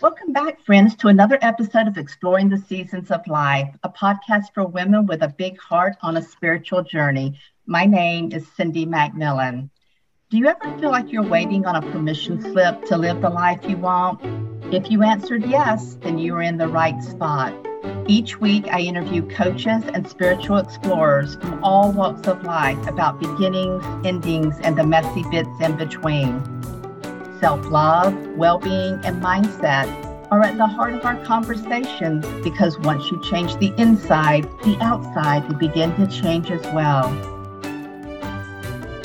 Welcome back, friends, to another episode of Exploring the Seasons of Life, a podcast for women with a big heart on a spiritual journey. My name is Cindy McMillan. Do you ever feel like you're waiting on a permission slip to live the life you want? If you answered yes, then you are in the right spot. Each week, I interview coaches and spiritual explorers from all walks of life about beginnings, endings, and the messy bits in between self love, well being, and mindset are at the heart of our conversations because once you change the inside, the outside will begin to change as well.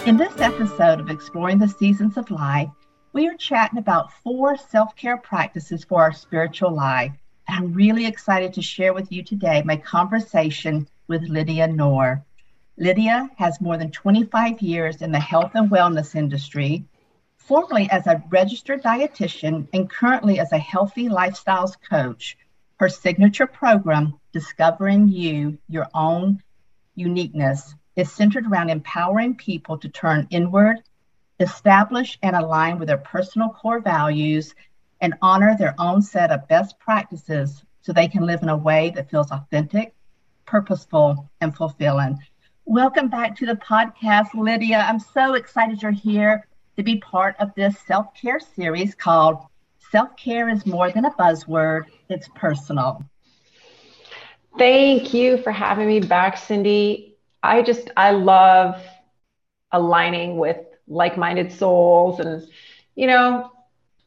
In this episode of Exploring the Seasons of Life, we are chatting about four self care practices for our spiritual life. I'm really excited to share with you today my conversation with Lydia Knorr. Lydia has more than 25 years in the health and wellness industry formerly as a registered dietitian and currently as a healthy lifestyles coach. Her signature program, Discovering You, Your Own Uniqueness, is centered around empowering people to turn inward, establish and align with their personal core values, and honor their own set of best practices so they can live in a way that feels authentic, purposeful, and fulfilling. Welcome back to the podcast, Lydia. I'm so excited you're here to be part of this self care series called Self Care is More Than a Buzzword, It's Personal. Thank you for having me back, Cindy. I just, I love aligning with like minded souls and, you know,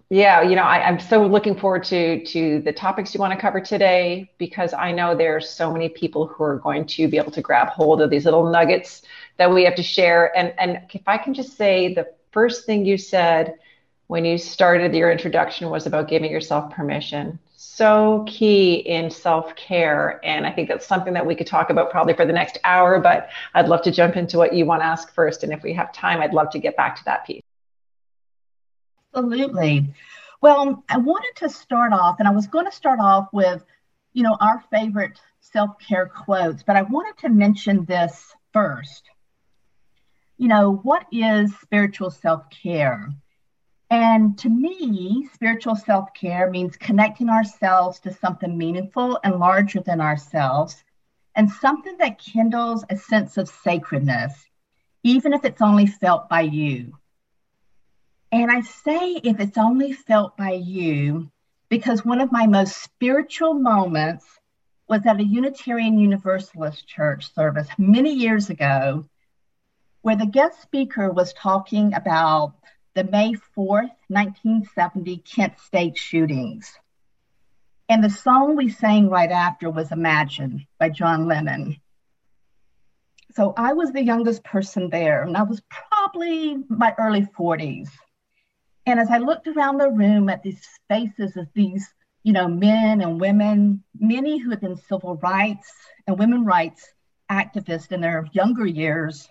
yeah, you know, I, am so looking forward to to the topics you want to cover today because I know there's so many people who are going to be able to grab hold of these little nuggets that we have to share. And and if I can just say the first thing you said when you started your introduction was about giving yourself permission. So key in self care. And I think that's something that we could talk about probably for the next hour, but I'd love to jump into what you want to ask first. And if we have time, I'd love to get back to that piece. Absolutely. Well, I wanted to start off, and I was going to start off with, you know, our favorite self care quotes, but I wanted to mention this first you know, what is spiritual self care? And to me, spiritual self care means connecting ourselves to something meaningful and larger than ourselves, and something that kindles a sense of sacredness, even if it's only felt by you. And I say if it's only felt by you, because one of my most spiritual moments was at a Unitarian Universalist church service many years ago where the guest speaker was talking about the May 4th, 1970 Kent State shootings. And the song we sang right after was Imagine by John Lennon. So I was the youngest person there, and I was probably my early 40s. And as I looked around the room at these faces of these, you know, men and women, many who had been civil rights and women rights activists in their younger years,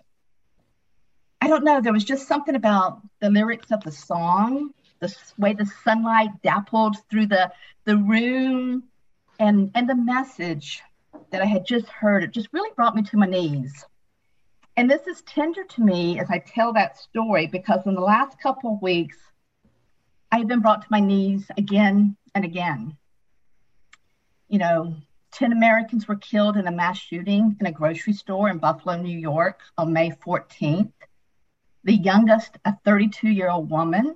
I don't know. There was just something about the lyrics of the song, the way the sunlight dappled through the the room, and and the message that I had just heard. It just really brought me to my knees. And this is tender to me as I tell that story because in the last couple of weeks, I've been brought to my knees again and again. You know, 10 Americans were killed in a mass shooting in a grocery store in Buffalo, New York on May 14th the youngest, a 32 year old woman,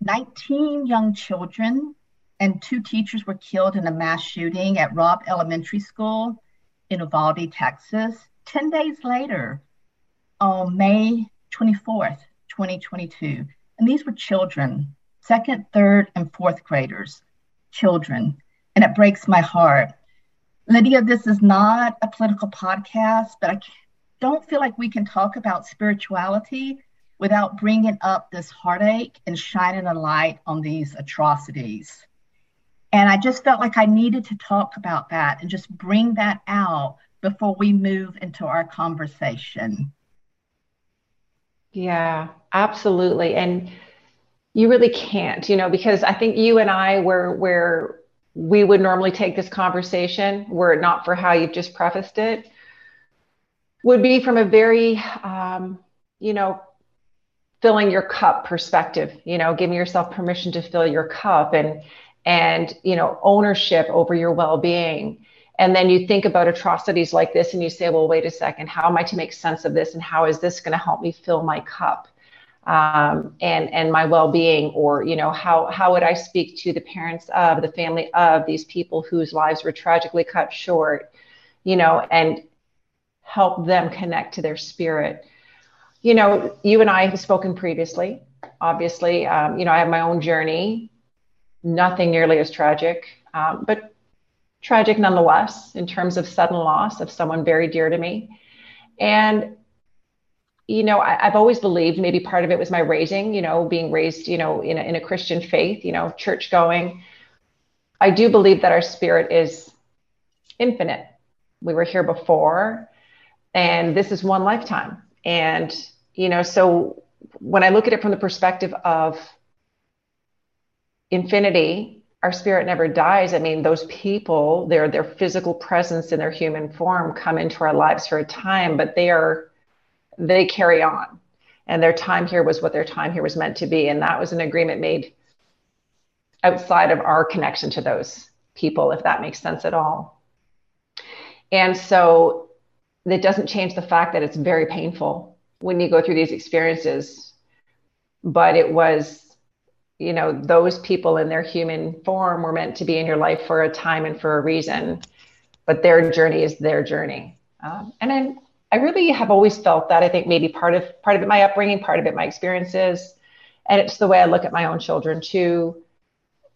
19 young children, and two teachers were killed in a mass shooting at Robb Elementary School in Uvalde, Texas. 10 days later, on May 24th, 2022. And these were children, second, third, and fourth graders, children. And it breaks my heart. Lydia, this is not a political podcast, but I don't feel like we can talk about spirituality without bringing up this heartache and shining a light on these atrocities. And I just felt like I needed to talk about that and just bring that out before we move into our conversation. Yeah, absolutely. And you really can't, you know, because I think you and I were where we would normally take this conversation were it not for how you've just prefaced it would be from a very, um, you know, filling your cup perspective, you know, giving yourself permission to fill your cup and and you know, ownership over your well-being. And then you think about atrocities like this and you say, well, wait a second, how am I to make sense of this and how is this going to help me fill my cup? Um, and and my well-being or you know how how would i speak to the parents of the family of these people whose lives were tragically cut short you know and help them connect to their spirit you know, you and I have spoken previously. Obviously, um, you know, I have my own journey. Nothing nearly as tragic, um, but tragic nonetheless in terms of sudden loss of someone very dear to me. And you know, I, have always believed maybe part of it was my raising, you know, being raised, you know, in a, in a Christian faith, you know, church going. I do believe that our spirit is infinite. We were here before, and this is one lifetime. And you know so when i look at it from the perspective of infinity our spirit never dies. I mean those people their their physical presence in their human form come into our lives for a time but they are they carry on. And their time here was what their time here was meant to be. And that was an agreement made outside of our connection to those people if that makes sense at all. And so it doesn't change the fact that it's very painful when you go through these experiences. But it was you know those people in their human form were meant to be in your life for a time and for a reason but their journey is their journey. Um, and then i really have always felt that. I think maybe part of part of it my upbringing part of it my experiences. And it's the way i look at my own children too.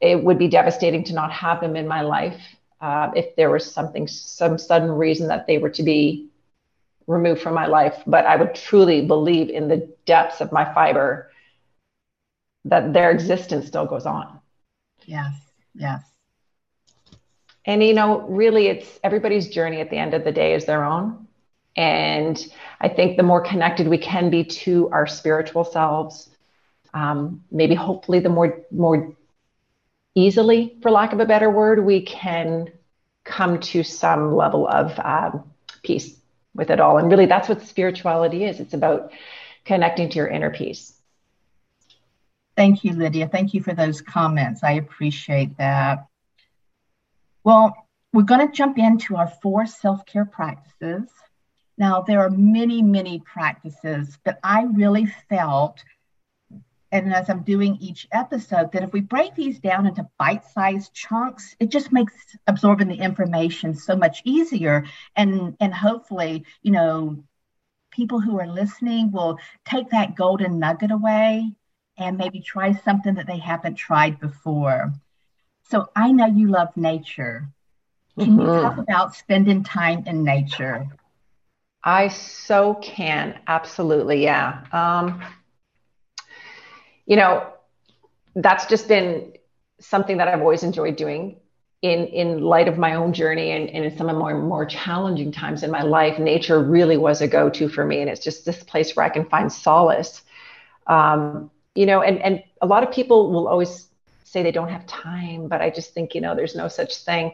It would be devastating to not have them in my life uh, if there was something some sudden reason that they were to be removed from my life, but I would truly believe in the depths of my fiber that their existence still goes on. Yes, yes. And you know, really, it's everybody's journey at the end of the day is their own. And I think the more connected we can be to our spiritual selves, um, maybe hopefully the more more easily, for lack of a better word, we can come to some level of um, peace with it all. And really, that's what spirituality is it's about connecting to your inner peace. Thank you, Lydia. Thank you for those comments. I appreciate that. Well, we're going to jump into our four self care practices. Now, there are many, many practices, but I really felt and as I'm doing each episode, that if we break these down into bite sized chunks, it just makes absorbing the information so much easier. And, and hopefully, you know, people who are listening will take that golden nugget away and maybe try something that they haven't tried before. So I know you love nature. Can mm-hmm. you talk about spending time in nature? I so can. Absolutely. Yeah. Um, you know, that's just been something that I've always enjoyed doing in in light of my own journey and, and in some of my more challenging times in my life. Nature really was a go-to for me and it's just this place where i can find solace. Um, you know and and a lot of people will always say they don't have time but i just think you know there's no such thing.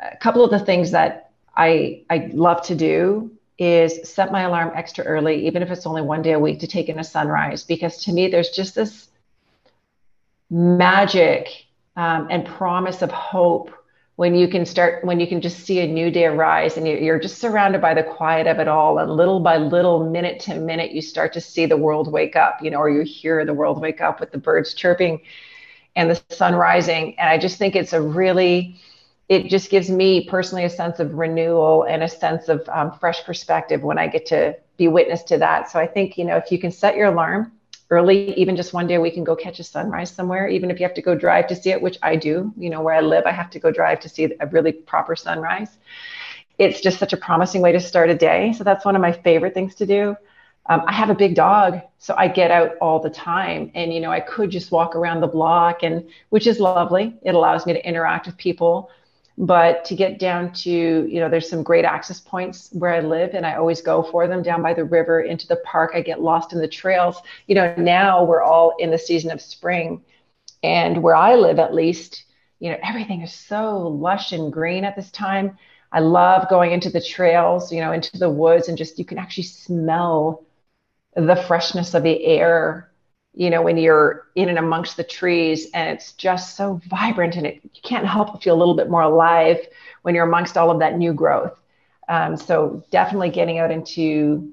A couple of the things that i i love to do is set my alarm extra early, even if it's only one day a week, to take in a sunrise. Because to me, there's just this magic um, and promise of hope when you can start, when you can just see a new day arise and you're just surrounded by the quiet of it all. And little by little, minute to minute, you start to see the world wake up, you know, or you hear the world wake up with the birds chirping and the sun rising. And I just think it's a really, it just gives me personally a sense of renewal and a sense of um, fresh perspective when I get to be witness to that. So I think, you know, if you can set your alarm early, even just one day we can go catch a sunrise somewhere, even if you have to go drive to see it, which I do, you know, where I live, I have to go drive to see a really proper sunrise. It's just such a promising way to start a day. So that's one of my favorite things to do. Um, I have a big dog, so I get out all the time, and you know I could just walk around the block, and which is lovely. It allows me to interact with people but to get down to you know there's some great access points where i live and i always go for them. Down by the river into the park i get lost in the trails. You know now we're all in the season of spring and where i live at least you know everything is so lush and green at this time. I love going into the trails you know into the woods and just you can actually smell the freshness of the air you know, when you're in and amongst the trees and it's just so vibrant and it, you can't help but feel a little bit more alive when you're amongst all of that new growth. Um, so definitely getting out into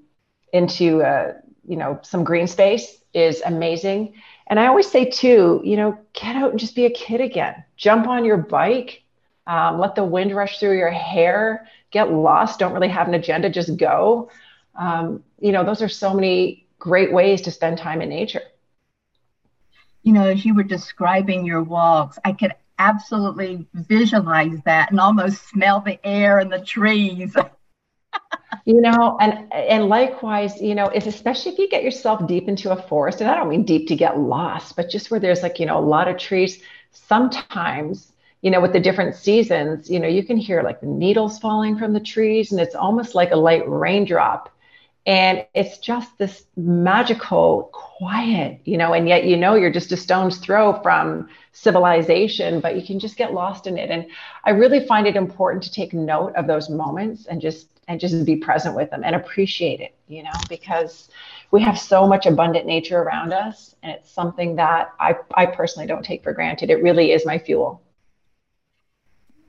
into uh, you know some green space is amazing. And I always say too, you know, get out and just be a kid again. Jump on your bike, um, let the wind rush through your hair, get lost. Don't really have an agenda, just go. Um, you know, those are so many great ways to spend time in nature. You know, as you were describing your walks, I could absolutely visualize that and almost smell the air and the trees. you know and and likewise you know if especially if you get yourself deep into a forest and i don't mean deep to get lost but just where there's like you know a lot of trees sometimes you know with the different seasons you know you can hear like the needles falling from the trees and it's almost like a light raindrop and it's just this magical quiet you know and yet you know you're just a stone's throw from civilization but you can just get lost in it. And i really find it important to take note of those moments and just and just be present with them and appreciate it you know because we have so much abundant nature around us and it's something that i, I personally don't take for granted. It really is my fuel.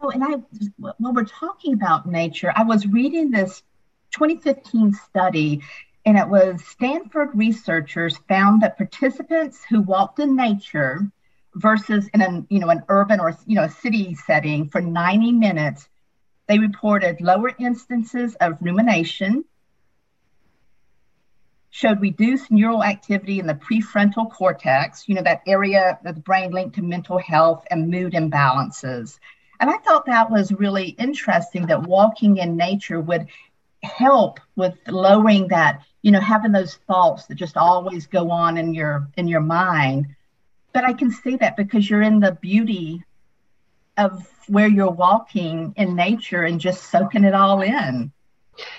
Oh and i when we're talking about nature i was reading this 2015 study, and it was Stanford researchers found that participants who walked in nature versus in a you know an urban or you know a city setting for 90 minutes, they reported lower instances of rumination, showed reduced neural activity in the prefrontal cortex, you know, that area of the brain linked to mental health and mood imbalances. And I thought that was really interesting that walking in nature would help with lowering that you know having those thoughts that just always go on in your in your mind. But i can see that because you're in the beauty of where you're walking in nature and just soaking it all in.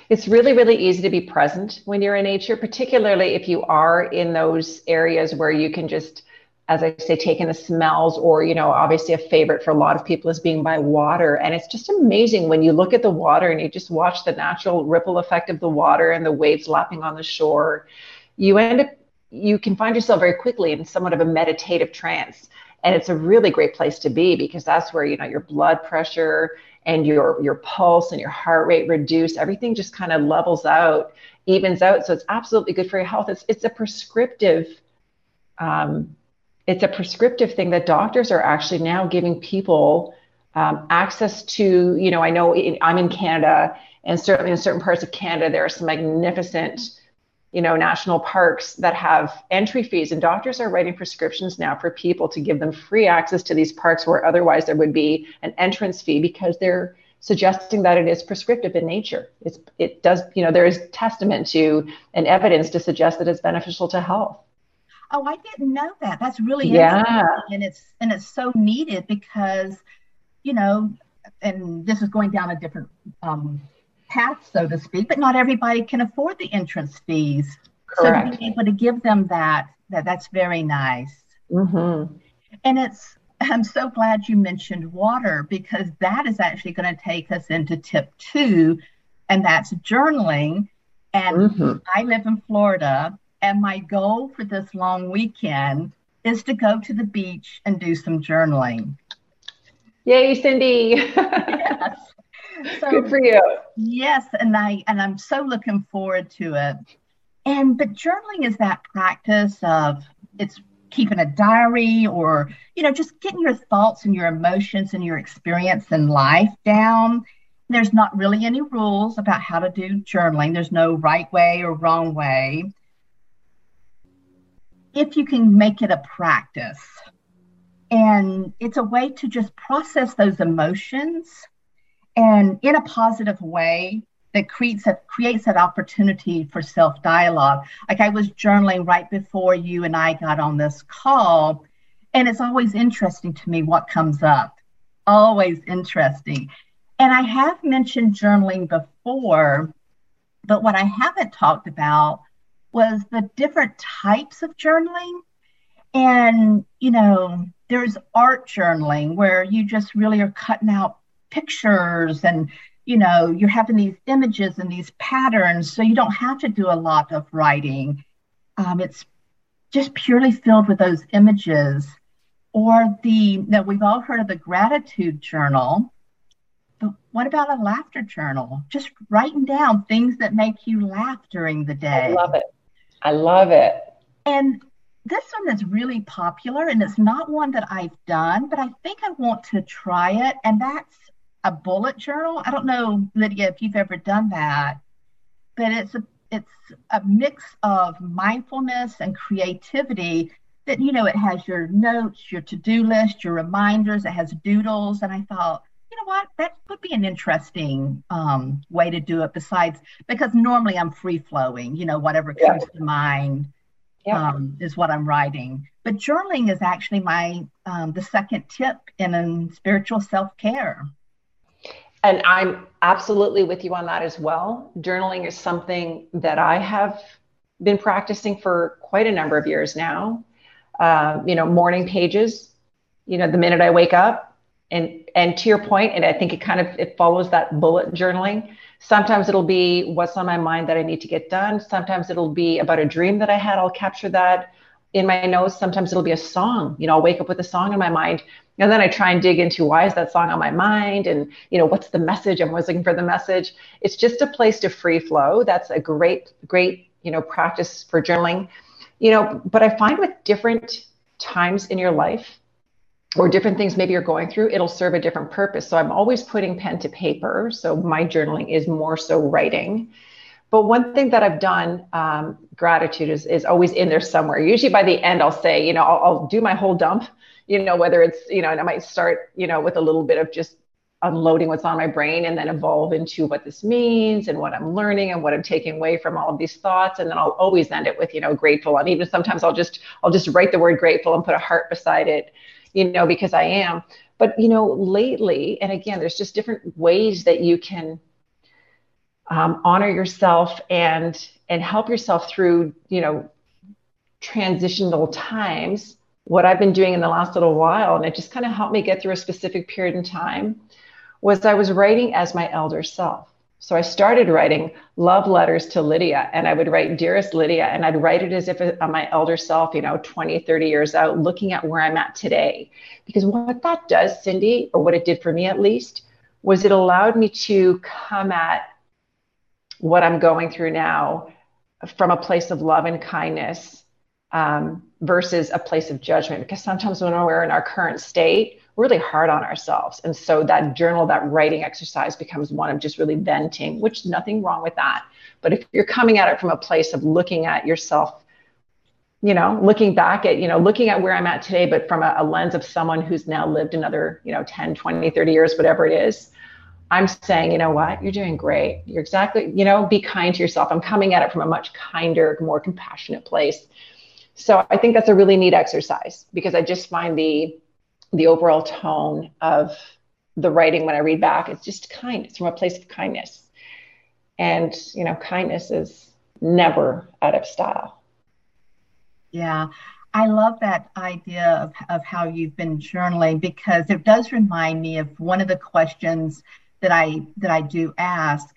It's really really easy to be present when you're in nature particularly if you are in those areas where you can just as I say, taking the smells, or, you know, obviously a favorite for a lot of people is being by water. And it's just amazing when you look at the water and you just watch the natural ripple effect of the water and the waves lapping on the shore. You end up, you can find yourself very quickly in somewhat of a meditative trance. And it's a really great place to be because that's where, you know, your blood pressure and your your pulse and your heart rate reduce everything just kind of levels out evens out so it's absolutely good for your health it's it's a prescriptive um, it's a prescriptive thing that doctors are actually now giving people um, access to. You know, I know in, I'm in Canada, and certainly in certain parts of Canada, there are some magnificent, you know, national parks that have entry fees, and doctors are writing prescriptions now for people to give them free access to these parks where otherwise there would be an entrance fee because they're suggesting that it is prescriptive in nature. It's, it does, you know, there is testament to and evidence to suggest that it's beneficial to health oh, I didn't know that. That's really yeah. And it's and it's so needed because, you know, and this is going down a different um, path, so to speak, but not everybody can afford the entrance fees. Correct. So to be able to give them that, that that's very nice. Mm-hmm. And it's I'm so glad you mentioned water because that is actually going to take us into tip two, and that's journaling. And mm-hmm. I live in Florida, and my goal for this long weekend is to go to the beach and do some journaling. Yay, Cindy. yes. So, Good for you. Yes, and I and I'm so looking forward to it. And but journaling is that practice of it's keeping a diary or you know just getting your thoughts and your emotions and your experience in life down there's not really any rules about how to do journaling there's no right way or wrong way if you can make it a practice. And it's a way to just process those emotions and in a positive way that creates that creates that opportunity for self-dialogue. Like I was journaling right before you and I got on this call, and it's always interesting to me what comes up. Always interesting. And I have mentioned journaling before, but what I haven't talked about was the different types of journaling. And, you know, there's art journaling where you just really are cutting out pictures and, you know, you're having these images and these patterns. So you don't have to do a lot of writing. Um, it's just purely filled with those images. Or the that we've all heard of the gratitude journal. But what about a laughter journal? Just writing down things that make you laugh during the day. I love it. I love it. And this one is really popular and it's not one that I've done, but I think I want to try it. And that's a bullet journal. I don't know, Lydia, if you've ever done that, but it's a it's a mix of mindfulness and creativity that you know it has your notes your to-do list your reminders it has doodles and i thought you know what that would be an interesting um, way to do it besides because normally i'm free flowing you know whatever comes to mind yeah. um, is what i'm writing but journaling is actually my um, the second tip in, in spiritual self-care and I'm absolutely with you on that as well. Journaling is something that I have been practicing for quite a number of years now. Uh, you know, morning pages. You know, the minute I wake up, and and to your point, and I think it kind of it follows that bullet journaling. Sometimes it'll be what's on my mind that I need to get done. Sometimes it'll be about a dream that I had. I'll capture that in my notes. Sometimes it'll be a song. You know, I'll wake up with a song in my mind and then i try and dig into why is that song on my mind and you know what's the message i'm always looking for the message it's just a place to free flow that's a great great you know practice for journaling you know but i find with different times in your life or different things maybe you're going through it'll serve a different purpose so i'm always putting pen to paper so my journaling is more so writing but one thing that I've done, um, gratitude is, is always in there somewhere. Usually by the end, I'll say, you know, I'll, I'll do my whole dump you know, whether it's, you know, and I might start, you know, with a little bit of just unloading what's on my brain and then evolve into what this means and what I'm learning and what I'm taking away from all of these thoughts. And then I'll always end it with, you know, grateful. And even sometimes I'll just, I'll just write the word grateful and put a heart beside it, you know, because I am. But, you know, lately, and again, there's just different ways that you can um, honor yourself and, and help yourself through, you know, transitional times what I've been doing in the last little while, and it just kind of helped me get through a specific period in time, was I was writing as my elder self. So I started writing love letters to Lydia, and I would write Dearest Lydia, and I'd write it as if I'm my elder self, you know, 20, 30 years out, looking at where I'm at today. Because what that does, Cindy, or what it did for me at least, was it allowed me to come at what I'm going through now from a place of love and kindness um, versus a place of judgment. Because sometimes when we're in our current state, really hard on ourselves. And so that journal, that writing exercise becomes one of just really venting, which nothing wrong with that. But if you're coming at it from a place of looking at yourself, you know, looking back at, you know, looking at where I'm at today, but from a, a lens of someone who's now lived another, you know, 10, 20, 30 years, whatever it is, I'm saying, you know what, you're doing great. You're exactly, you know, be kind to yourself. I'm coming at it from a much kinder, more compassionate place so I think that's a really neat exercise because I just find the the overall tone of the writing when I read back it's just kind. It's from a place of kindness. And you know, kindness is never out of style. Yeah. I love that idea of, of how you've been journaling because it does remind me of one of the questions that I that I do ask,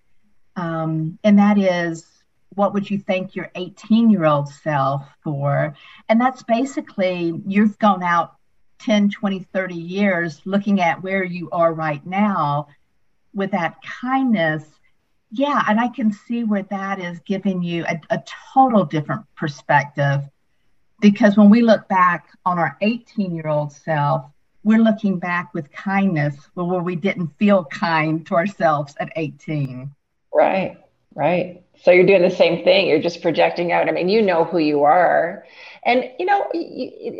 um, and that is what would you thank your 18 year old self for? And that's basically you've gone out 10, 20, 30 years looking at where you are right now with that kindness. Yeah, and I can see where that is giving you a, a total different perspective. Because when we look back on our 18 year old self, we're looking back with kindness where we didn't feel kind to ourselves at 18. Right, right. So you're doing the same thing. You're just projecting out. I mean, you know who you are. And, you know,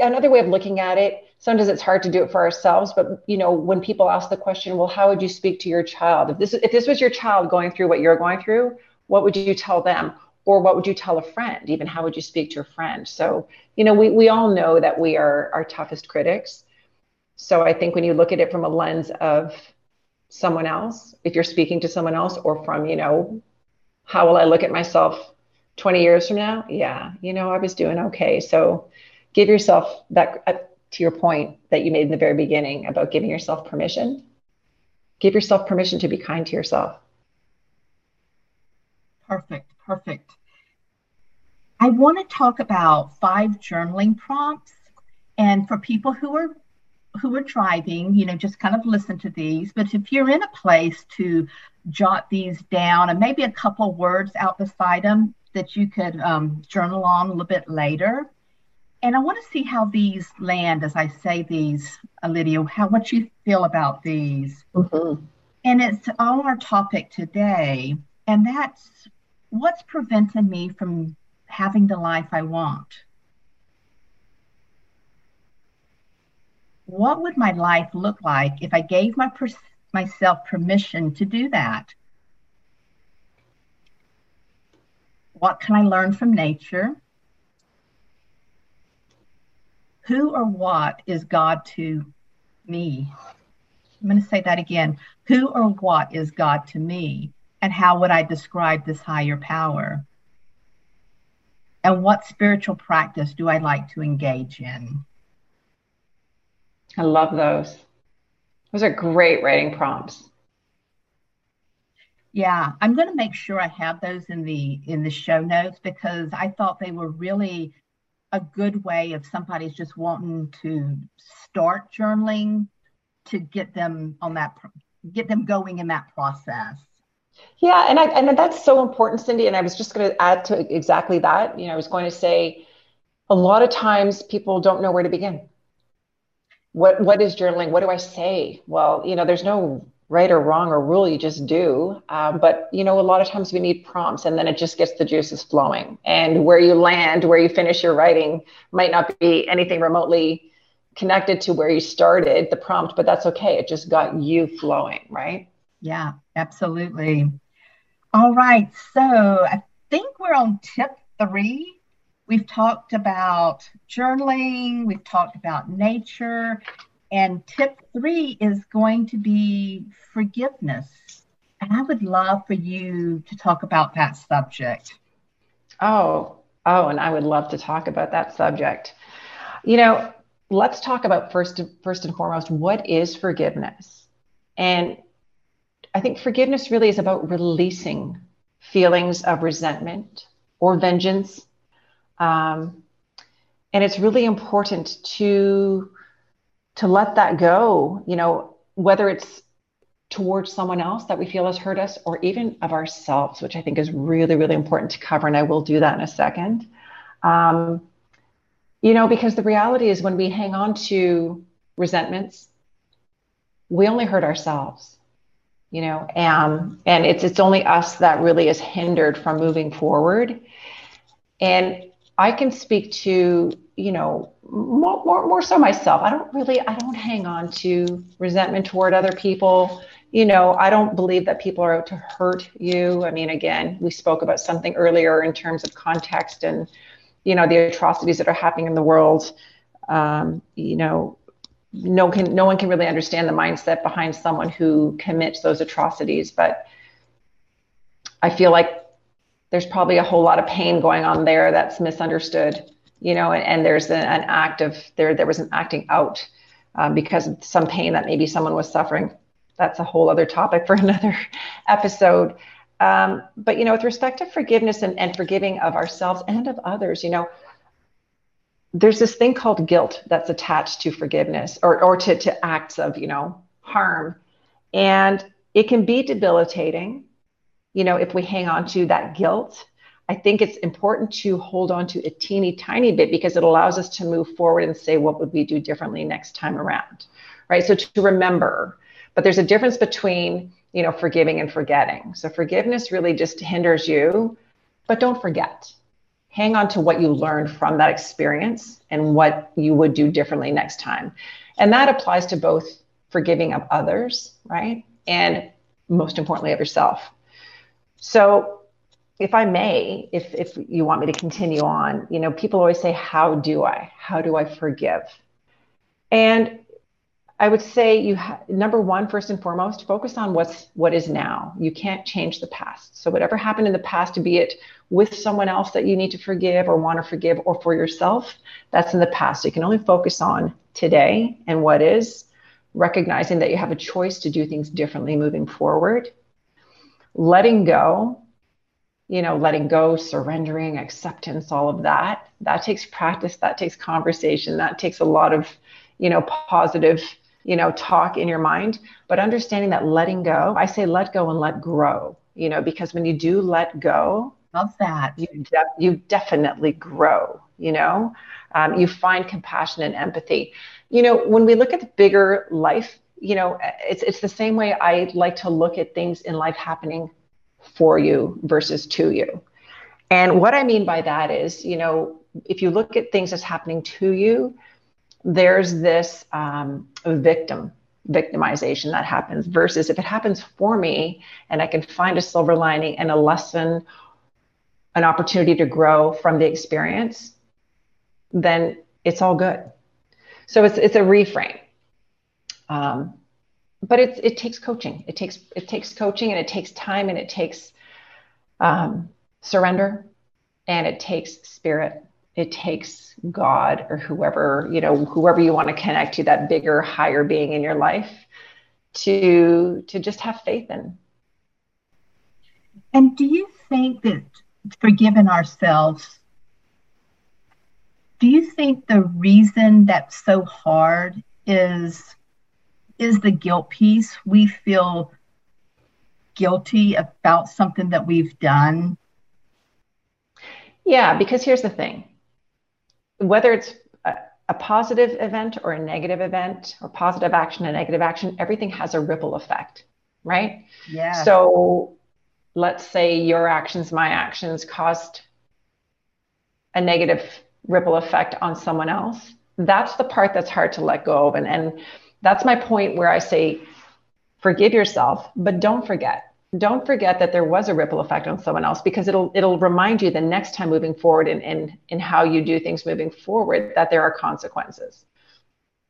another way of looking at it, sometimes it's hard to do it for ourselves, but, you know, when people ask the question, well, how would you speak to your child? If this, if this was your child going through what you're going through, what would you tell them? Or what would you tell a friend? Even how would you speak to a friend? So, you know, we, we all know that we are our toughest critics. So I think when you look at it from a lens of someone else, if you're speaking to someone else or from, you know, how will I look at myself 20 years from now? Yeah, you know, I was doing okay. So give yourself that, to your point that you made in the very beginning about giving yourself permission. Give yourself permission to be kind to yourself. Perfect, perfect. I want to talk about five journaling prompts. And for people who are who are driving, you know, just kind of listen to these. But if you're in a place to jot these down and maybe a couple words out beside them that you could um, journal on a little bit later. And I want to see how these land as I say these, Lydia, how what you feel about these. Mm-hmm. And it's on our topic today, and that's what's preventing me from having the life I want. What would my life look like if I gave my myself permission to do that? What can I learn from nature? Who or what is God to me? I'm going to say that again. Who or what is God to me? And how would I describe this higher power? And what spiritual practice do I like to engage in? I love those. Those are great writing prompts. Yeah, I'm going to make sure I have those in the in the show notes because I thought they were really a good way if somebody's just wanting to start journaling to get them on that get them going in that process. Yeah, and I and that's so important, Cindy. And I was just going to add to exactly that. You know, I was going to say, a lot of times people don't know where to begin. What what is journaling? What do I say? Well, you know, there's no right or wrong or rule. You just do. Um, but you know, a lot of times we need prompts, and then it just gets the juices flowing. And where you land, where you finish your writing, might not be anything remotely connected to where you started the prompt, but that's okay. It just got you flowing, right? Yeah, absolutely. All right. So I think we're on tip three. We've talked about journaling, we've talked about nature, and tip three is going to be forgiveness. And I would love for you to talk about that subject. Oh, oh, and I would love to talk about that subject. You know, let's talk about first first and foremost what is forgiveness and i think forgiveness really is about releasing feelings of resentment or vengeance um, and it's really important to to let that go you know whether it's towards someone else that we feel has hurt us or even of ourselves which i think is really really important to cover and i will do that in a second um, you know, because the reality is when we hang on to resentments, we only hurt ourselves, you know, and and it's it's only us that really is hindered from moving forward. And I can speak to, you know, more, more, more so myself. I don't really, I don't hang on to resentment toward other people. You know, I don't believe that people are out to hurt you. I mean, again, we spoke about something earlier in terms of context and you know the atrocities that are happening in the world um, you know no can no one can really understand the mindset behind someone who commits those atrocities but i feel like there's probably a whole lot of pain going on there that's misunderstood you know and, and there's an, an, act of there there was an acting out um, because of some pain that maybe someone was suffering that's a whole other topic for another episode um, but you know, with respect to forgiveness and, and forgiving of ourselves and of others, you know, there's this thing called guilt that's attached to forgiveness or, or to, to acts of, you know, harm. And it can be debilitating, you know, if we hang on to that guilt. I think it's important to hold on to a teeny tiny bit because it allows us to move forward and say, what would we do differently next time around? Right. So to remember, but there's a difference between you know, forgiving and forgetting. So forgiveness really just hinders you, but don't forget. Hang on to what you learned from that experience and what you would do differently next time. And that applies to both forgiving of others, right? And most importantly of yourself. So if I may, if if you want me to continue on, you know, people always say, How do I? How do I forgive? And I would say you ha- number one, first and foremost, focus on what's what is now. You can't change the past. So whatever happened in the past, be it with someone else that you need to forgive or want to forgive, or for yourself, that's in the past. So you can only focus on today and what is, recognizing that you have a choice to do things differently moving forward. Letting go you know, letting go, surrendering, acceptance, all of that. That takes practice, that takes conversation, that takes a lot of, you know, positive, you know, talk in your mind. But understanding that letting go, I say let go and let grow, you know, because when you do let go, love that. You, de- you definitely grow, you know, um, you find compassion and empathy. You know, when we look at the bigger life, you know, it's, it's the same way I like to look at things in life happening for you versus to you. And what I mean by that is, you know, if you look at things as happening to you, there's this um, victim victimization that happens versus if it happens for me and I can find a silver lining and a lesson, an opportunity to grow from the experience, then it's all good. So it's it's a reframe. Um, but it, it takes coaching. It takes it takes coaching and it takes time and it takes um, surrender and it takes spirit. It takes God or whoever you know whoever you want to connect to that bigger higher being in your life to to just have faith in. And do you think that forgiving ourselves? Do you think the reason that's so hard is is the guilt piece. We feel guilty about something that we've done. Yeah, because here's the thing whether it's a, a positive event or a negative event, or positive action and negative action, everything has a ripple effect, right? Yeah. So let's say your actions, my actions caused a negative ripple effect on someone else. That's the part that's hard to let go of. And, and that's my point where I say, forgive yourself, but don't forget. Don't forget that there was a ripple effect on someone else because it'll it'll remind you the next time moving forward in, in, in how you do things moving forward that there are consequences.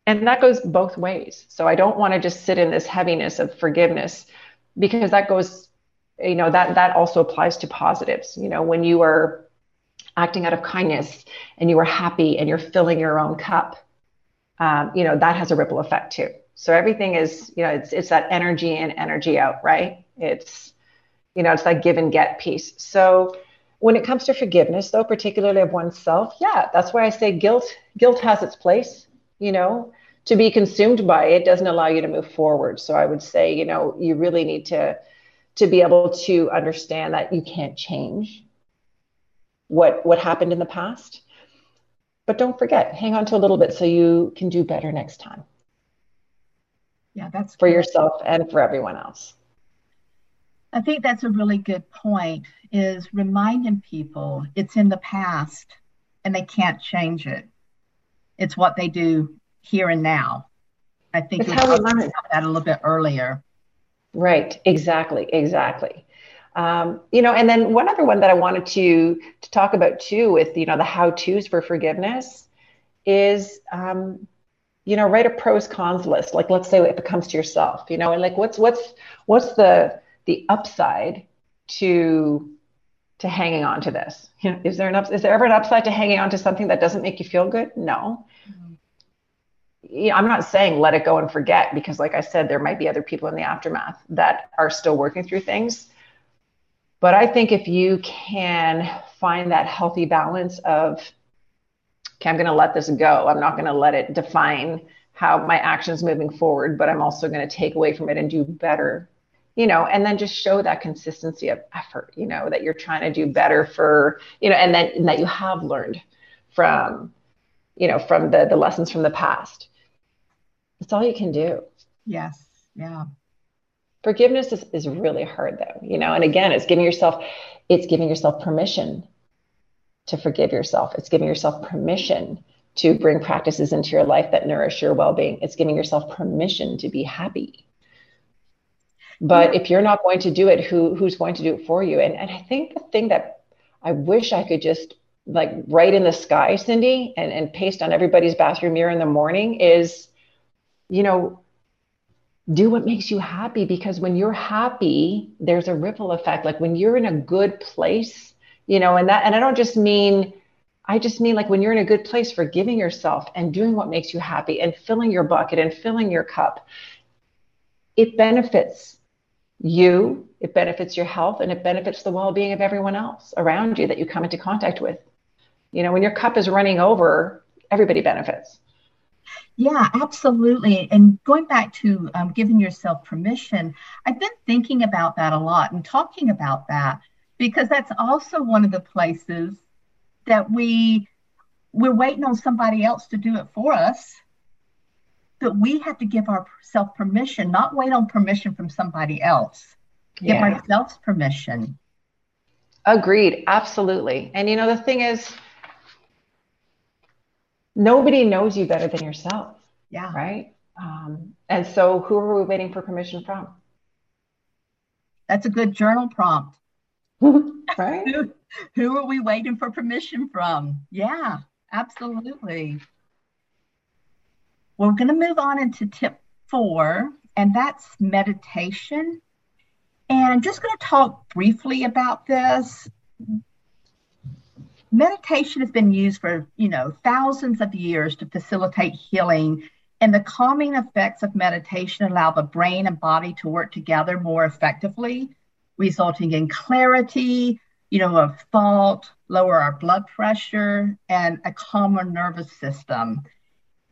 And that goes both ways. So I don't want to just sit in this heaviness of forgiveness because that goes, you know, that that also applies to positives. You know, when you are acting out of kindness and you are happy and you're filling your own cup, um, you know, that has a ripple effect too. So everything is, you know, it's it's that energy in, energy out, right? It's, you know, it's that give and get piece. So when it comes to forgiveness, though, particularly of oneself, yeah, that's why I say guilt. Guilt has its place. You know, to be consumed by it doesn't allow you to move forward. So I would say, you know, you really need to to be able to understand that you can't change what what happened in the past but don't forget, hang on to a little bit so you can do better next time. Yeah, that's for yourself and for everyone else. I think that's a really good point is reminding people it's in the past and they can't change it. It's what they do here and now. I think it's how we learn that a little bit earlier. Right, exactly, exactly. Um, you know, and then one other one that I wanted to to talk about too, with you know the how tos for forgiveness, is um, you know write a pros cons list. Like let's say if it comes to yourself, you know, and like what's what's what's the the upside to to hanging on to this? You know, is there an up, is there ever an upside to hanging on to something that doesn't make you feel good? No. Mm-hmm. I'm not saying let it go and forget because, like I said, there might be other people in the aftermath that are still working through things but I think if you can find that healthy balance of, okay, I'm going to let this go. I'm not going to let it define how my actions moving forward, but I'm also going to take away from it and do better, you know, and then just show that consistency of effort, you know, that you're trying to do better for, you know, and that, and that you have learned from, you know, from the the lessons from the past. That's all you can do. Yes. Yeah forgiveness is, is really hard though you know? And again it's giving yourself it's giving yourself permission to forgive yourself. It's giving yourself permission to bring practices into your life that nourish your well-being. It's giving yourself permission to be happy. But if you're not going to do it who who's going to do it for you? And, and i think the thing that i wish i could just like write in the sky cindy and, and paste on everybody's bathroom mirror in the morning is you know do what makes you happy because when you're happy there's a ripple effect like when you're in a good place you know and that and i don't just mean i just mean like when you're in a good place forgiving yourself and doing what makes you happy and filling your bucket and filling your cup it benefits you, it benefits your health, and it benefits the well being of everyone else around you that you come into contact with. You know, when your cup is running over, everybody benefits. Yeah, absolutely. And going back to um, giving yourself permission, I've been thinking about that a lot and talking about that because that's also one of the places that we we're waiting on somebody else to do it for us. That we have to give ourselves permission not wait on permission from somebody else. Give yeah. ourselves permission. Agreed. Absolutely. And you know the thing is nobody knows you better than yourself yeah. right? Um, and so who are we waiting for permission from? That's a good journal prompt. Right? Who, who are we waiting for permission from? Yeah absolutely. We're going to move on into tip four and that's meditation. And i'm just going to talk briefly about this meditation has been used for you know thousands of years to facilitate healing and the calming effects of meditation allow the brain and body to work together more effectively resulting in clarity, you know, of thought, lower our blood pressure, and a calmer nervous system.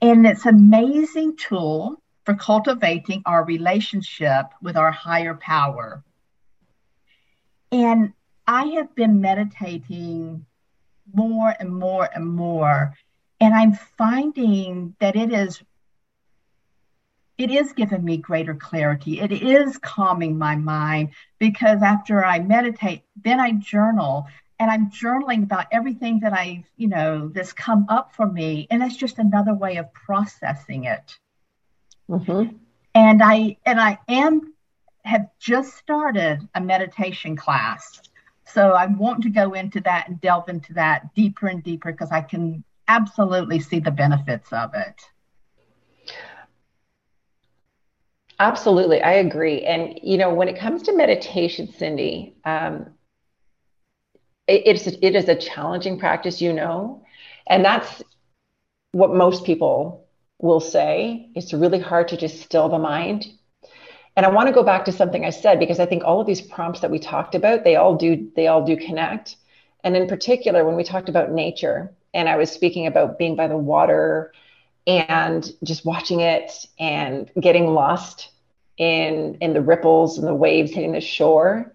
And it's an amazing tool for cultivating our relationship with our higher power. And I have been meditating more and more and more. And I'm finding that it is it is giving me greater clarity. It is calming my mind because after I meditate, then I journal and I'm journaling about everything that I, you know, that's come up for me. And that's just another way of processing it. Mm-hmm. And I and I am have just started a meditation class. So I want to go into that and delve into that deeper and deeper because I can absolutely see the benefits of it. Absolutely, I agree. And you know, when it comes to meditation, Cindy, um, it, it's it is a challenging practice, you know, and that's what most people will say. It's really hard to just still the mind. And I want to go back to something I said because I think all of these prompts that we talked about, they all do they all do connect. And in particular, when we talked about nature, and I was speaking about being by the water and just watching it and getting lost in in the ripples and the waves hitting the shore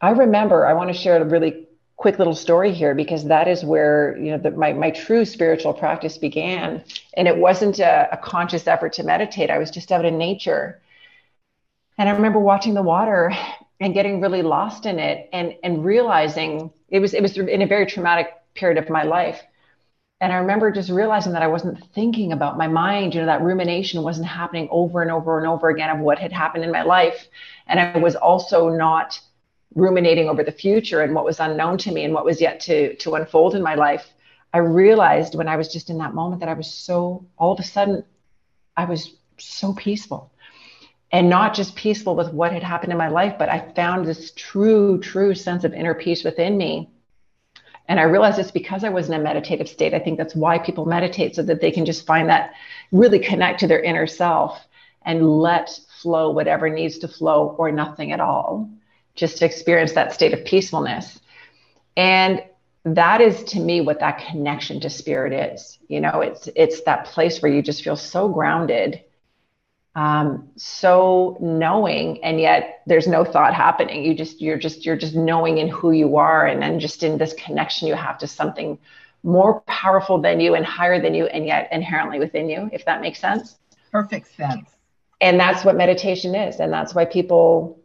i remember i want to share a really quick little story here because that is where you know the, my, my true spiritual practice began. And it wasn't a, a conscious effort to meditate. I was just out in nature. And i remember watching the water and getting really lost in it and and realizing it was it was in a very traumatic period of my life. And I remember just realizing that I wasn't thinking about my mind, you know, that rumination wasn't happening over and over and over again of what had happened in my life. And I was also not ruminating over the future and what was unknown to me and what was yet to, to unfold in my life. I realized when I was just in that moment that I was so, all of a sudden, I was so peaceful. And not just peaceful with what had happened in my life, but I found this true, true sense of inner peace within me and I realized it's because I was in a meditative state. I think that's why people meditate so that they can just find that really connect to their inner self and let flow whatever needs to flow or nothing at all, just to experience that state of peacefulness. And that is to me what that connection to spirit is. You know, it's it's that place where you just feel so grounded um, so knowing and yet there's no thought happening you just you're just you're just knowing in who you are and then just in this connection you have to something more powerful than you and higher than you and yet inherently within you if that makes sense perfect sense and that's what meditation is and that's why people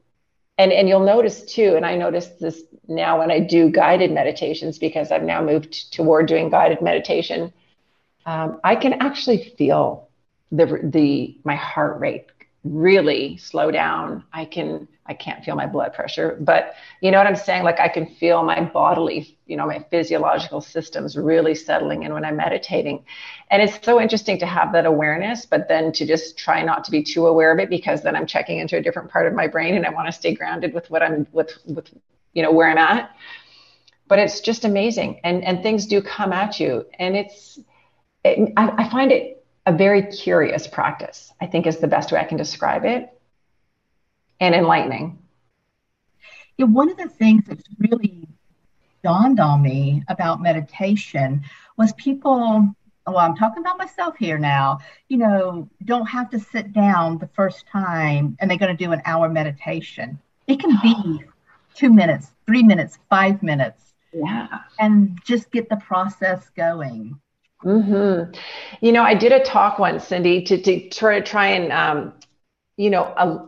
and and you'll notice too and i notice this now when i do guided meditations because i've now moved toward doing guided meditation um, i can actually feel the the my heart rate really slow down. I can I can't feel my blood pressure, but you know what I'm saying? Like I can feel my bodily, you know, my physiological systems really settling in when I'm meditating. And it's so interesting to have that awareness, but then to just try not to be too aware of it because then I'm checking into a different part of my brain and I want to stay grounded with what I'm with with you know where I'm at. But it's just amazing. And and things do come at you. And it's it, I, I find it a very curious practice, I think is the best way I can describe it. And enlightening. Yeah, one of the things that's really dawned on me about meditation was people well, I'm talking about myself here now, you know, don't have to sit down the first time and they're going to do an hour meditation. It can be two minutes, three minutes, five minutes. Yeah. And just get the process going. Mm-hmm. You know, I did a talk once, Cindy, to, to try to try and, um, you know, uh,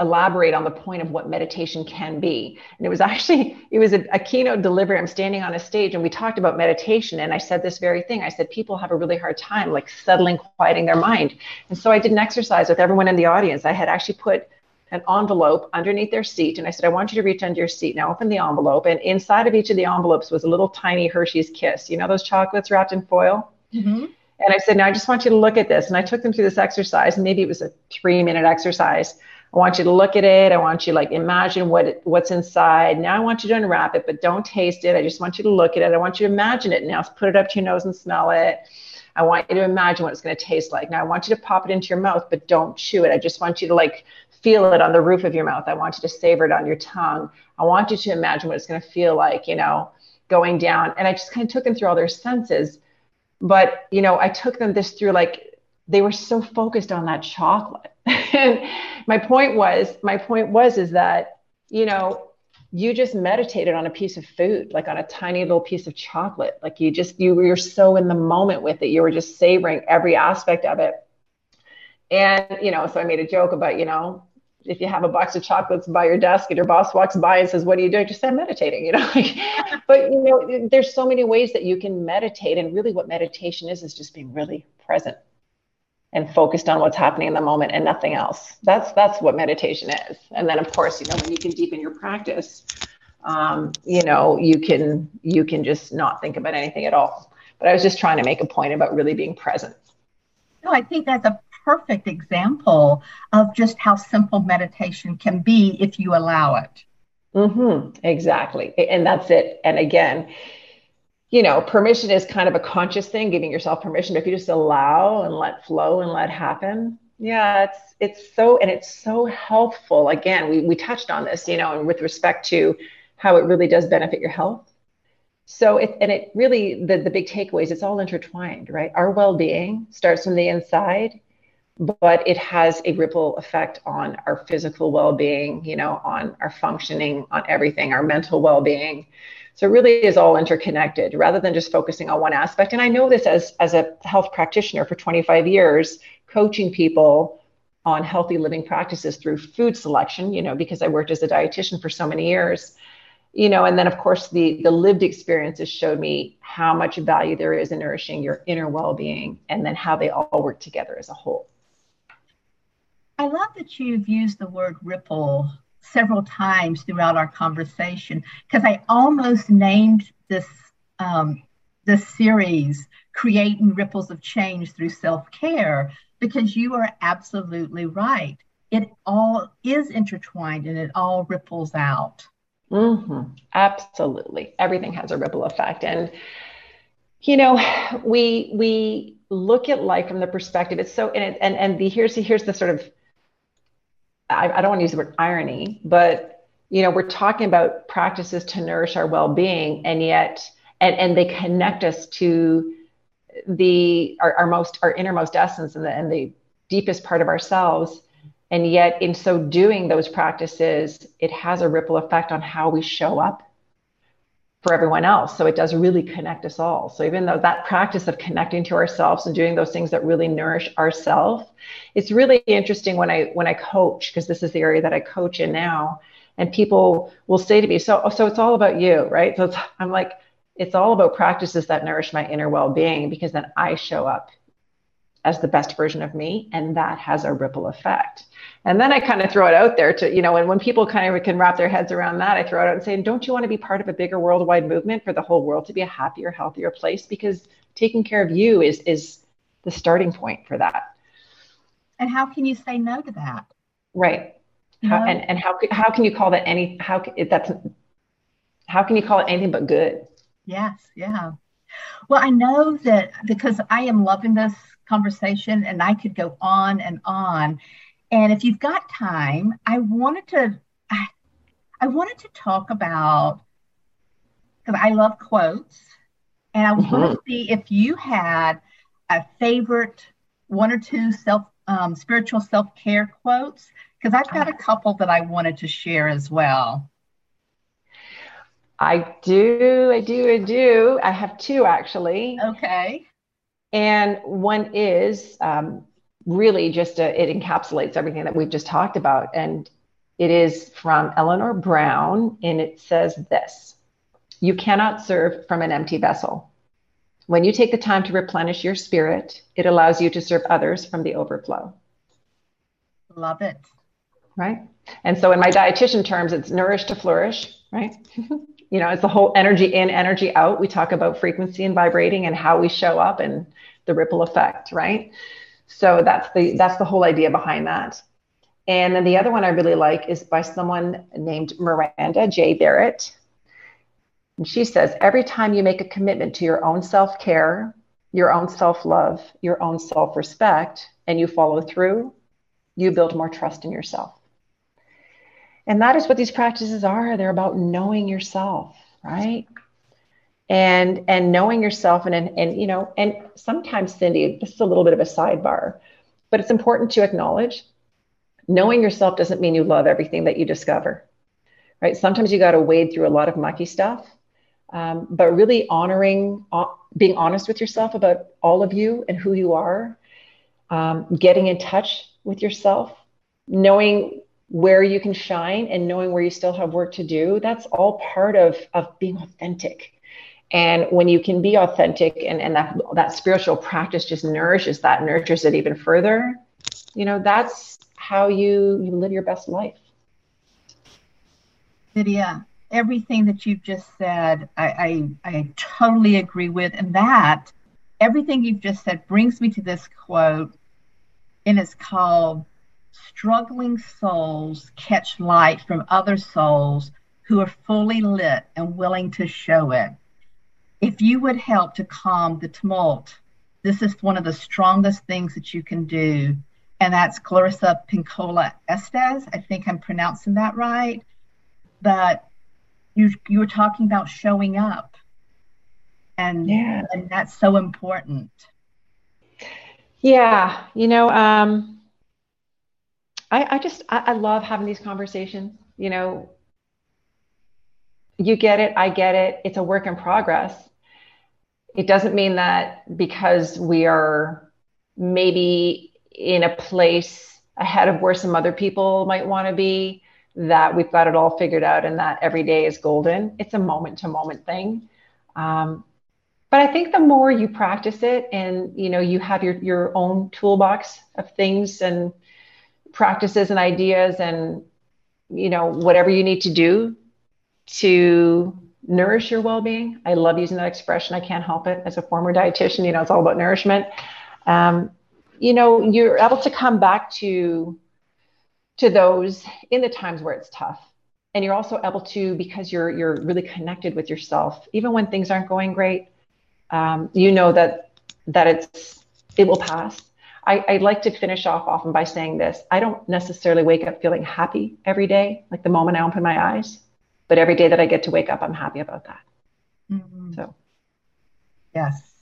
elaborate on the point of what meditation can be. And it was actually, it was a, a, keynote delivery. I'm standing on a stage and we talked about meditation. And I said this very thing. I said, people have a really hard time like settling, quieting their mind. And so I did an exercise with everyone in the audience. I had actually put an envelope underneath their seat. And I said, I want you to reach under your seat. Now open the envelope. And inside of each of the envelopes was a little tiny Hershey's Kiss. You know those chocolates wrapped in foil? Mm-hmm. And I said, now I just want you to look at this. And I took them through this exercise. And maybe it was a three minute exercise. I want you to look at it. I want you to like imagine what what's inside. Now I want you to unwrap it, but don't taste it. I just want you to look at it. I want you to imagine it. Now put it up to your nose and smell it. I want you to imagine what it's going to taste like. Now I want you to pop it into your mouth, but don't chew it. I just want you to like feel it on the roof of your mouth. I want you to savor it on your tongue. I want you to imagine what it's going to feel like, you know, going down. And I just kind of took them through all their senses. But, you know, I took them this through like they were so focused on that chocolate. And my point was, my point was is that, you know, you just meditated on a piece of food, like on a tiny little piece of chocolate. Like you just you were so in the moment with it. You were just savoring every aspect of it. And, you know, so I made a joke about, you know, if you have a box of chocolates by your desk and your boss walks by and says, "What are you doing?" Just say, "Meditating." You know, but you know, there's so many ways that you can meditate, and really, what meditation is is just being really present and focused on what's happening in the moment and nothing else. That's that's what meditation is. And then, of course, you know, when you can deepen your practice, um, you know, you can you can just not think about anything at all. But I was just trying to make a point about really being present. No, I think that's a perfect example of just how simple meditation can be if you allow it. Mm-hmm, exactly. And that's it. And again, you know, permission is kind of a conscious thing, giving yourself permission. But if you just allow and let flow and let happen, yeah, it's it's so and it's so helpful. Again, we we touched on this, you know, and with respect to how it really does benefit your health. So it and it really the the big takeaways, it's all intertwined, right? Our well-being starts from the inside but it has a ripple effect on our physical well-being you know on our functioning on everything our mental well-being so it really is all interconnected rather than just focusing on one aspect. And i know this as as a health practitioner for 25 years coaching people on healthy living practices through food selection you know because i worked as a dietitian for so many years you know and then of course the the lived experiences showed me how much value there is in nourishing your inner well-being and then how they all work together as a whole. I love that you've used the word ripple several times throughout our conversation because I almost named this um, this series "Creating Ripples of Change Through Self Care" because you are absolutely right. It all is intertwined and it all ripples out. Mm-hmm. Absolutely, everything has a ripple effect, and you know, we we look at life from the perspective. It's so and it, and and the here's the, here's the sort of I, I don't want to use the word irony, but you know, we're talking about practices to nourish our well-being, and yet, and and they connect us to the our, our most our innermost essence and the and the deepest part of ourselves. And yet, in so doing those practices, it has a ripple effect on how we show up for everyone else. So it does really connect us all. So even though that practice of connecting to ourselves and doing those things that really nourish ourselves, it's really interesting when I when I coach because this is the area that I coach in now, and people will say to me, "So so it's all about you, right?" So I'm like, it's all about practices that nourish my inner well-being because then I show up as the best version of me, and that has a ripple effect. And then I kind of throw it out there to, you know, and when people kind of can wrap their heads around that, I throw it out and say, don't you want to be part of a bigger worldwide movement for the whole world to be a happier, healthier place? Because taking care of you is is the starting point for that. And how can you say no to that? Right. How, and and how how can you call that any how that's how can you call it anything but good? Yes, yeah. Well, I know that because I am loving this conversation and I could go on and on And if you've got time, I wanted to I, I wanted to talk about because I love quotes, and I mm-hmm. going to see if you had a favorite one or two self um, spiritual self care quotes because I've got a couple that I wanted to share as well. I do, I do, I do. I have two actually. Okay. And one is um, really just a, it encapsulates everything that we've just talked about. And it is from Eleanor Brown, and it says this You cannot serve from an empty vessel. When you take the time to replenish your spirit, it allows you to serve others from the overflow. Love it. Right. And so, in my dietitian terms, it's nourish to flourish, right? you know, it's the whole energy in, energy out. We talk about frequency and vibrating and how we show up and the ripple effect, right? So that's the that's the whole idea behind that. And then the other one I really like is by someone named Miranda J. Barrett. And she says, every time you make a commitment to your own self care, your own self love, your own self respect, and you follow through, you build more trust in yourself. And that is what these practices are. They're about knowing yourself, right? And and knowing yourself and and, and you know, and sometimes Cindy, this is a little bit of a sidebar, but it's important to acknowledge knowing yourself doesn't mean you love everything that you discover. Right? Sometimes you got to wade through a lot of mucky stuff um, but really honoring, uh, being honest with yourself about all of you and who you are, um, getting in touch with yourself, knowing where you can shine and knowing where you still have work to do. That's all part of, of being authentic. And when you can be authentic and, and that, that spiritual practice just nourishes that, nurtures it even further, you know, that's how you, you live your best life. Lydia, everything that you've just said, I, I, I totally agree with. And that, everything you've just said brings me to this quote, and it's called Struggling souls catch light from other souls who are fully lit and willing to show it. If you would help to calm the tumult, this is one of the strongest things that you can do. And that's Clarissa Pinkola Estes. I think I'm pronouncing that right. But you you were talking about showing up and yeah. and that's so important yeah you know um i i just I, I love having these conversations you know you get it i get it it's a work in progress it doesn't mean that because we are maybe in a place ahead of where some other people might want to be that we've got it all figured out and that every day is golden. It's a moment to moment thing. Um, but I think the more you practice it and you know you have your your own toolbox of things and practices and ideas and you know whatever you need to do to nourish your well-being. I love using that expression. I can't help it. As a former dietitian, you know it's all about nourishment. Um, you know you're able to come back to to those in the times where it's tough and you're also able to because you're you're really connected with yourself even when things aren't going great um, you know that that it's it will pass I, I like to finish off often by saying this i don't necessarily wake up feeling happy every day like the moment i open my eyes but every day that i get to wake up i'm happy about that mm-hmm. so yes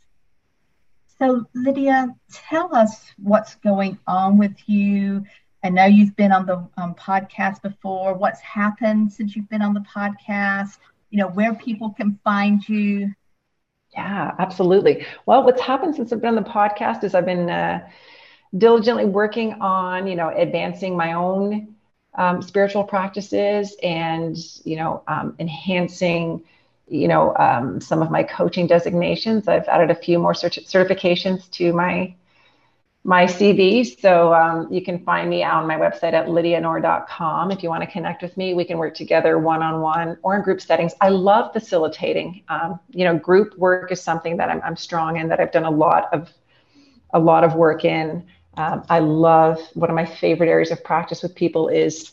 so lydia tell us what's going on with you I know you've been on the um, podcast before. What's happened since you've been on the podcast? You know, where people can find you. Yeah, absolutely. Well, what's happened since I've been on the podcast is I've been uh, diligently working on, you know, advancing my own um, spiritual practices and, you know, um, enhancing, you know, um, some of my coaching designations. I've added a few more cert- certifications to my my CV. So um, you can find me on my website at lydianor.com. If you want to connect with me, we can work together one on one or in group settings. I love facilitating. Um, you know, group work is something that I'm, I'm, strong in, that I've done a lot of a lot of work in. Um, I love one of my favorite areas of practice with people is,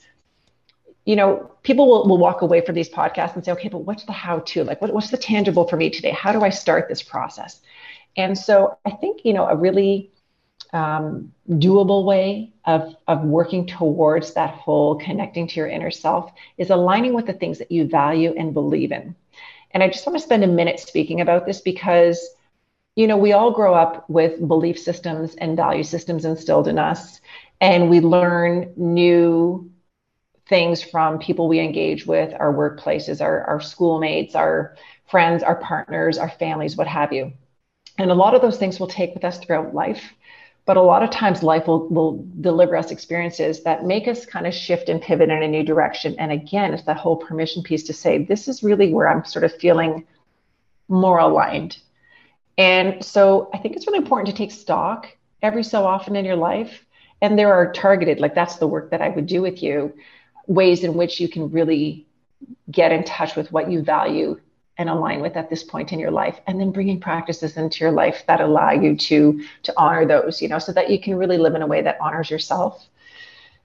you know, people will, will walk away from these podcasts and say, okay, but what's the how to? Like, what, what's the tangible for me today? How do I start this process? And so I think, you know, a really um, doable way of, of working towards that whole connecting to your inner self is aligning with the things that you value and believe in. And I just want to spend a minute speaking about this because, you know, we all grow up with belief systems and value systems instilled in us, and we learn new things from people we engage with, our workplaces, our, our schoolmates, our friends, our partners, our families, what have you. And a lot of those things we'll take with us throughout life. But a lot of times life will, will deliver us experiences that make us kind of shift and pivot in a new direction. And again, it's that whole permission piece to say, this is really where I'm sort of feeling more aligned. And so I think it's really important to take stock every so often in your life. And there are targeted, like that's the work that I would do with you, ways in which you can really get in touch with what you value and align with at this point in your life and then bringing practices into your life that allow you to to honor those you know so that you can really live in a way that honors yourself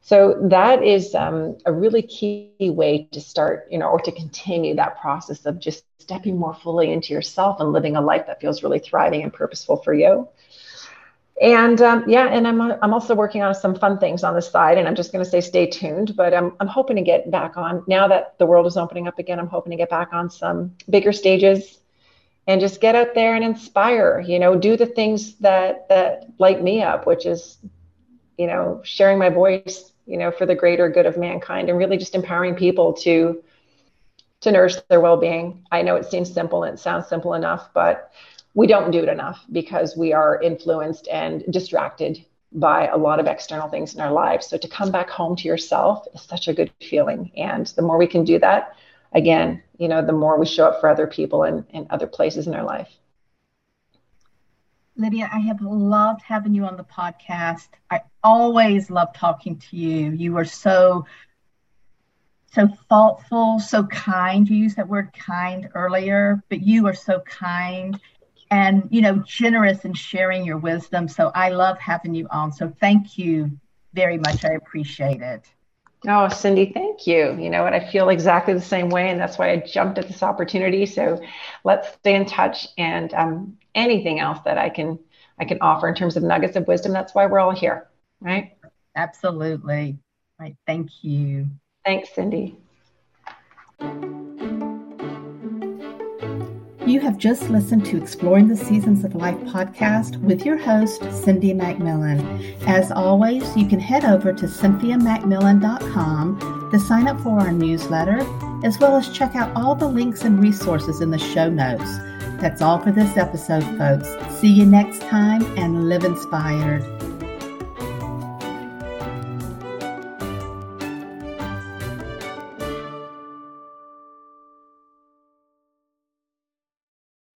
so that is um, a really key way to start you know or to continue that process of just stepping more fully into yourself and living a life that feels really thriving and purposeful for you and um, yeah, and I'm I'm also working on some fun things on the side, and I'm just going to say stay tuned. But I'm I'm hoping to get back on now that the world is opening up again. I'm hoping to get back on some bigger stages, and just get out there and inspire. You know, do the things that that light me up, which is, you know, sharing my voice. You know, for the greater good of mankind, and really just empowering people to to nourish their well-being. I know it seems simple and it sounds simple enough, but we don't do it enough because we are influenced and distracted by a lot of external things in our lives. So to come back home to yourself is such a good feeling. And the more we can do that, again, you know, the more we show up for other people and, and other places in our life. Lydia, I have loved having you on the podcast. I always love talking to you. You are so so thoughtful, so kind. You used that word kind earlier, but you are so kind and you know generous in sharing your wisdom so i love having you on so thank you very much i appreciate it oh cindy thank you. You know what? I feel exactly the same way and that's why i jumped at this opportunity. So let's stay in touch and um, anything else that i can i can offer in terms of nuggets of wisdom that's why we're all here right? Absolutely. Right thank you. Thanks cindy You have just listened to Exploring the Seasons of Life podcast with your host, Cindy McMillan. As always, you can head over to cynthiamcmillan.com to sign up for our newsletter, as well as check out all the links and resources in the show notes. That's all for this episode, folks. See you next time and live inspired.